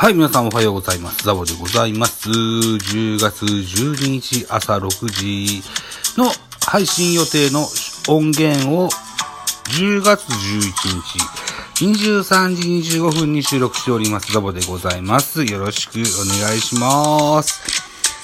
はい、皆さんおはようございます。ザボでございます。10月12日朝6時の配信予定の音源を10月11日23時25分に収録しております。ザボでございます。よろしくお願いします。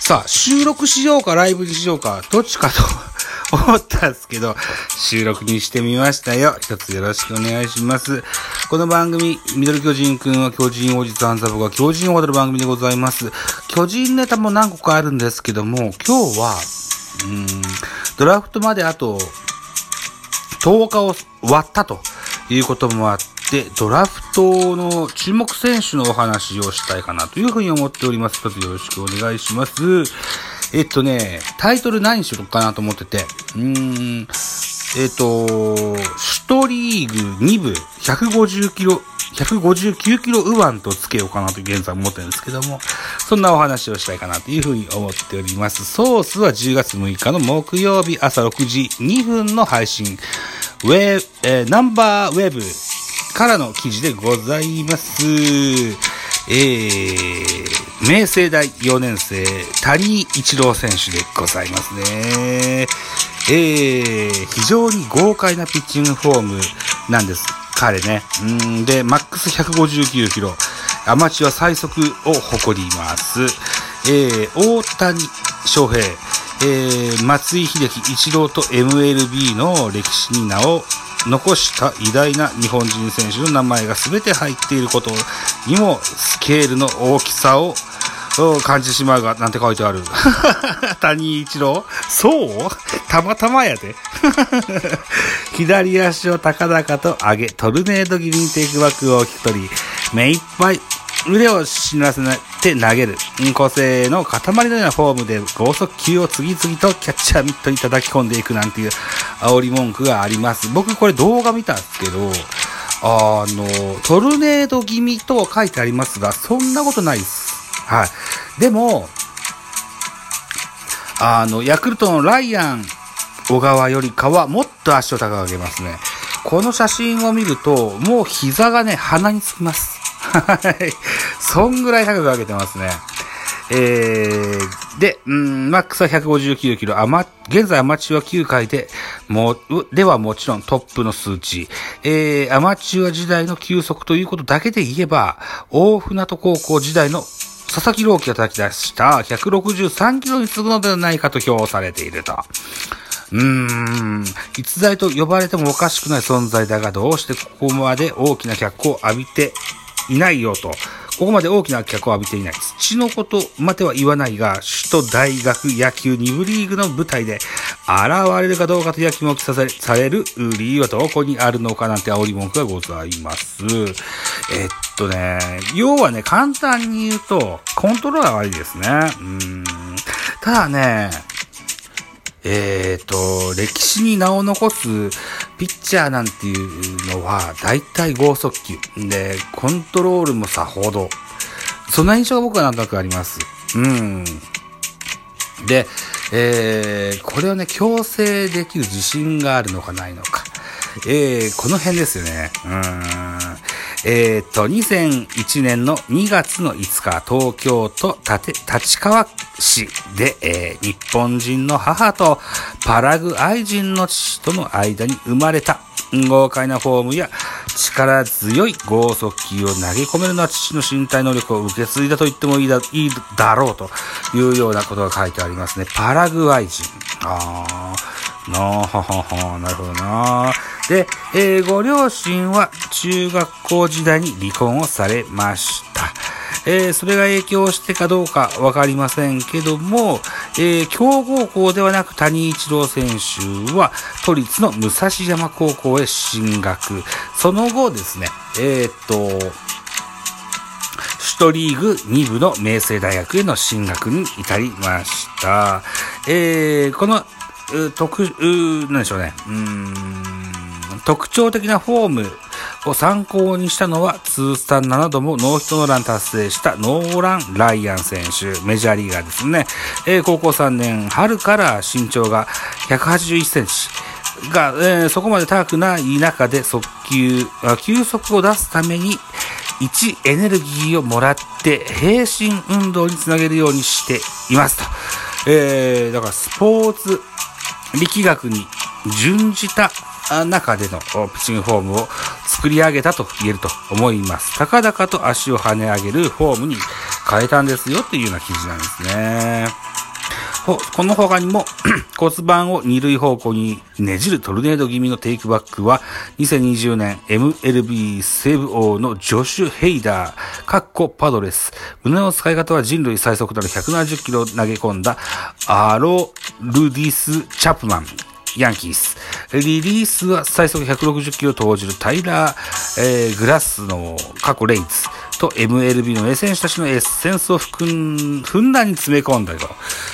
さあ、収録しようかライブにしようか、どっちかと思ったんですけど、収録にしてみましたよ。一つよろしくお願いします。この番組、ミドル巨人くんは巨人王子アンザボが巨人を語る番組でございます。巨人ネタも何個かあるんですけども、今日は、うん、ドラフトまであと、10日を割ったということもあって、ドラフトの注目選手のお話をしたいかなというふうに思っております。一つよろしくお願いします。えっとね、タイトル何しようかなと思ってて、うーん、えっと、首都リーグ2部150キロ、159キロ右腕とつけようかなと現在思ってるんですけども、そんなお話をしたいかなというふうに思っております。ソースは10月6日の木曜日朝6時2分の配信、ウェブ、えーナンバーウェブからの記事でございます。えー、明星大4年生、谷一郎選手でございますね。えー、非常に豪快なピッチングフォームなんです。彼ね。うんで、マックス159キロ。アマチュア最速を誇ります。えー、大谷翔平。えー、松井秀喜一郎と MLB の歴史に名を残した偉大な日本人選手の名前が全て入っていることにもスケールの大きさを感じてしまうが、なんて書いてある？谷一郎そう？たまたまやで。左足を高々と上げ、トルネード気味にテイクバックを引き取り、目いっぱい腕をしならせて投げる。個性の塊のようなフォームで剛速球を次々とキャッチャーミットに叩き込んでいくなんていう煽り文句があります。僕これ動画見たんですけど、あの、トルネード気味と書いてありますが、そんなことないです。はい。でも、あの、ヤクルトのライアン、小川よりかはもっと足を高く上げますね。この写真を見ると、もう膝がね、鼻につきます。はい。そんぐらい高く上げてますね。えー、で、うん、マックスは159キロ、アマ、現在アマチュア9回で、も、ではもちろんトップの数値。えー、アマチュア時代の球速ということだけで言えば、大船渡高校時代の佐々木朗希が叩き出した163キロに次ぐのではないかと評されていると。うーん、逸材と呼ばれてもおかしくない存在だが、どうしてここまで大きな脚光を浴びていないよと。ここまで大きな脚を浴びていない。土のことまでは言わないが、首都大学野球2部リーグの舞台で現れるかどうかとやきもきさせされる理由はどこにあるのかなんて煽り文句がございます。えっとね、要はね、簡単に言うと、コントローラーが悪いですね。うん。ただね、えっ、と、歴史に名を残すピッチャーなんていうのは、大体剛速球。で、コントロールもさほど。そんな印象が僕はなんとなくあります。うん。で、えー、これをね、強制できる自信があるのかないのか。えー、この辺ですよね。うん。えー、っと、2001年の2月の5日、東京都立川市で、えー日本人の母とパラグアイ人の父との間に生まれた豪快なフォームや力強い剛速球を投げ込めるのは父の身体能力を受け継いだと言ってもいいだいいだろうというようなことが書いてありますね。パラグアイ人。あーなあ、ははは、なるほどな。で、えーご両親は中学校時代に離婚をされました。えーそれが影響してかどうかわかりませんけども、えー強豪校ではなく谷一郎選手は都立の武蔵山高校へ進学。その後ですね、えーっと、首都リーグ2部の明星大学への進学に至りました。えー、この、特、なんでしょうね。うん、特徴的なフォームを参考にしたのは、ツースタン7度もノーヒットノーラン達成したノーラン・ライアン選手、メジャーリーガーですね。えー高校3年春から身長が181センチ。が、えーそこまで高くない中で速球、球速を出すために、1エネルギーをもらって、平身運動につなげるようにしていますと。えー、だからスポーツ力学に準じた中でのピッチングフォームを作り上げたと言えると思います。高々と足を跳ね上げるフォームに変えたんですよというような記事なんですね。この他にも 骨盤を二塁方向にねじるトルネード気味のテイクバックは2020年 MLB セーブ王のジョシュ・ヘイダー、かっこパドレス。胸の使い方は人類最速となる170キロを投げ込んだアロルディス・チャップマン。ヤンキース。リリースは最速160キロを投じるタイラー、えーグラスの過去レイズと MLB の名選手たちのエッセンスを含んふんだんに詰め込んだと。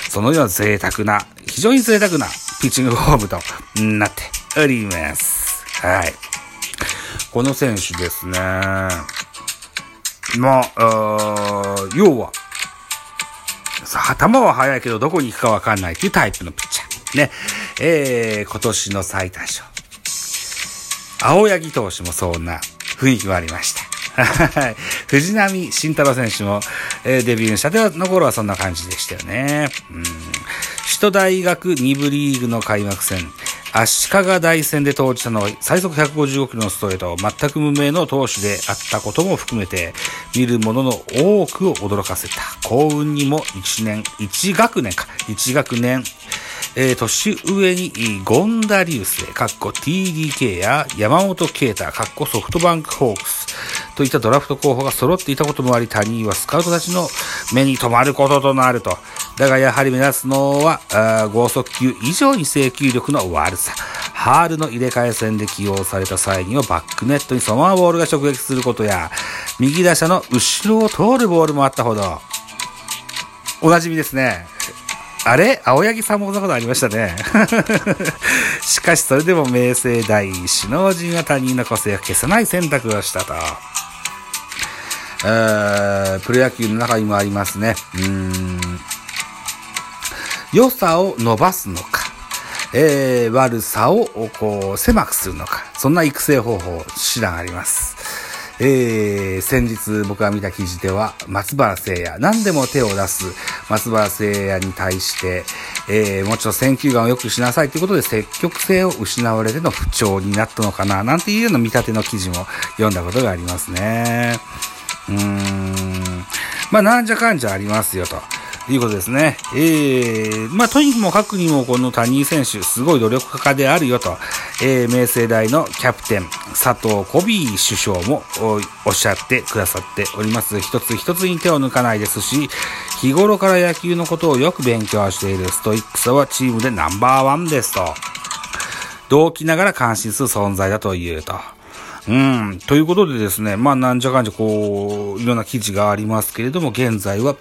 そのような贅沢な、非常に贅沢なピッチングフォームとなっております。はい。この選手ですね。まあ、あ要は、さ、頭は速いけどどこに行くかわかんないっていうタイプのピッチャー。ね。えー、今年の最多勝。青柳投手もそんな雰囲気もありました。はい藤波慎太郎選手も、えーデビューしたての頃はそんな感じでしたよね。うん。首都大学2部リーグの開幕戦。足利大戦で投じたのは最速155キロのストレート、全く無名の投手であったことも含めて、見る者の多くを驚かせた。幸運にも1年、1学年か、1学年、えー年上にゴンダリウス、かっこ TDK や山本啓太、かっこソフトバンクホークスといったドラフト候補が揃っていたこともあり、谷はスカウトたちの目に留まることとなると。だがやはり目立つのは、剛速球以上に制球力の悪さ。ハールの入れ替え戦で起用された際にはバックネットにそのままボールが直撃することや、右打者の後ろを通るボールもあったほど、おなじみですね。あれ？青柳さんもそんなことありましたね。しかしそれでも明星大首脳陣は他人の個性を消さない選択をしたと。えープロ野球の中にもありますね。うん。良さを伸ばすのか。えー悪さをこう狭くするのか。そんな育成方法、手段あります。えー、先日僕が見た記事では、松原聖也、何でも手を出す松原聖也に対して、えー、もうちょっと選球眼を良くしなさいということで積極性を失われての不調になったのかな、なんていうような見立ての記事も読んだことがありますね。うーん。まあ、なんじゃかんじゃありますよと。ということですね。えー、まあ、とにもかくにもこの谷井選手、すごい努力家であるよと、えー、明星大のキャプテン、佐藤小美首相もおおっしゃってくださっております。一つ一つに手を抜かないですし、日頃から野球のことをよく勉強しているストイックさはチームでナンバーワンですと。同期ながら感心する存在だと言うと。うん。ということでですね、まあ、なんじゃかんじゃこう、いろんな記事がありますけれども、現在は、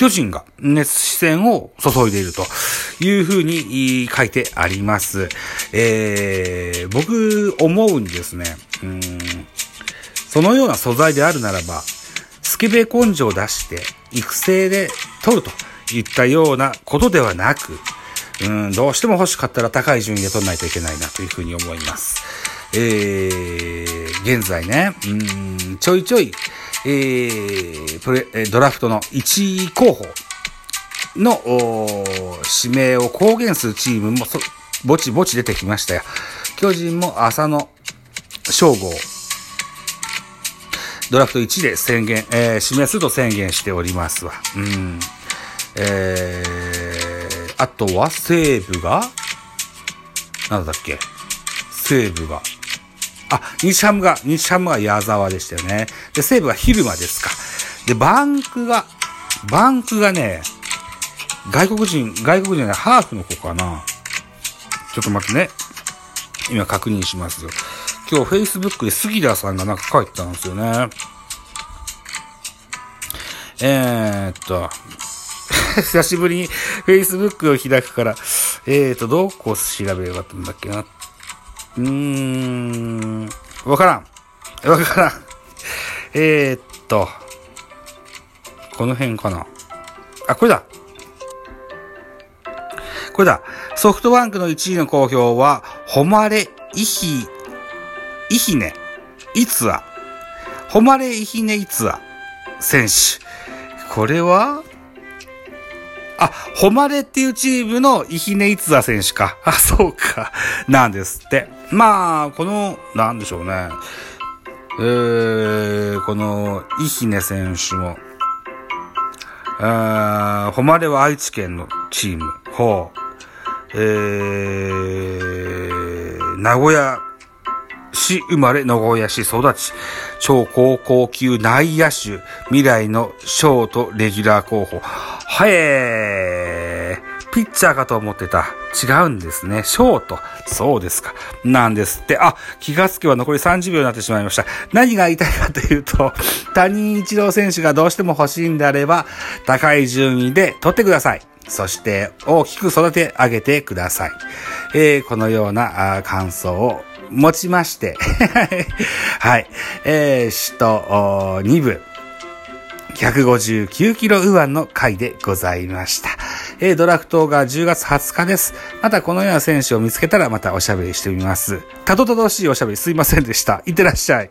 巨人が熱視線を注いでいるというふうに書いてあります。えー、僕思うにですね、うん、そのような素材であるならば、スケベ根性を出して育成で取るといったようなことではなく、うん、どうしても欲しかったら高い順位で取らないといけないなというふうに思います。えー、現在ね、うん、ちょいちょい、えー、プレ、えドラフトの1位候補の指名を公言するチームもぼちぼち出てきましたよ。巨人も浅野翔吾ドラフト1で宣言、えー指名すると宣言しておりますわ。うん。えー、あとは西武がなんだっけ？西武が。あ、日ハムが、日ハムが矢沢でしたよね。で、西武が昼間ですか。で、バンクが、バンクがね、外国人、外国人じゃない、ハーフの子かな。ちょっと待ってね。今確認しますよ。今日 Facebook で杉田さんがなんか書いてたんですよね。えー、っと、久しぶりに Facebook を開くから、えーと、どこ調べればよかったんだっけな。うーん、わからん。わからん。えーっと、この辺かな。あ、これだ。これだ。ソフトバンクの1位の公表は、誉れ、いひ、いひね、いつあ。誉れ、いひね、いつあ。選手。これはあ、誉れっていうチームのイヒネイツア選手か。あ、そうか。なんですって。まあ、この、なんでしょうね。えー、この、イヒネ選手も、えー、誉れは愛知県のチーム。ほう。えー、名古屋市生まれ、名古屋市育ち、超高校級内野手、未来のショートレギュラー候補。はえー、ピッチャーかと思ってた。違うんですね。ショート。そうですか。なんですって。あ、気がつけば残り30秒になってしまいました。何が言いたいかというと、谷一郎選手がどうしても欲しいんであれば、高い順位で取ってください。そして大きく育て上げてください。えー、このような感想を持ちまして はい。えー、首都2部、159キロ右腕の回でございました。えー、ドラフトが10月20日です。またこのような選手を見つけたらまたおしゃべりしてみます。たどたどしいおしゃべりすいませんでした。いってらっしゃい。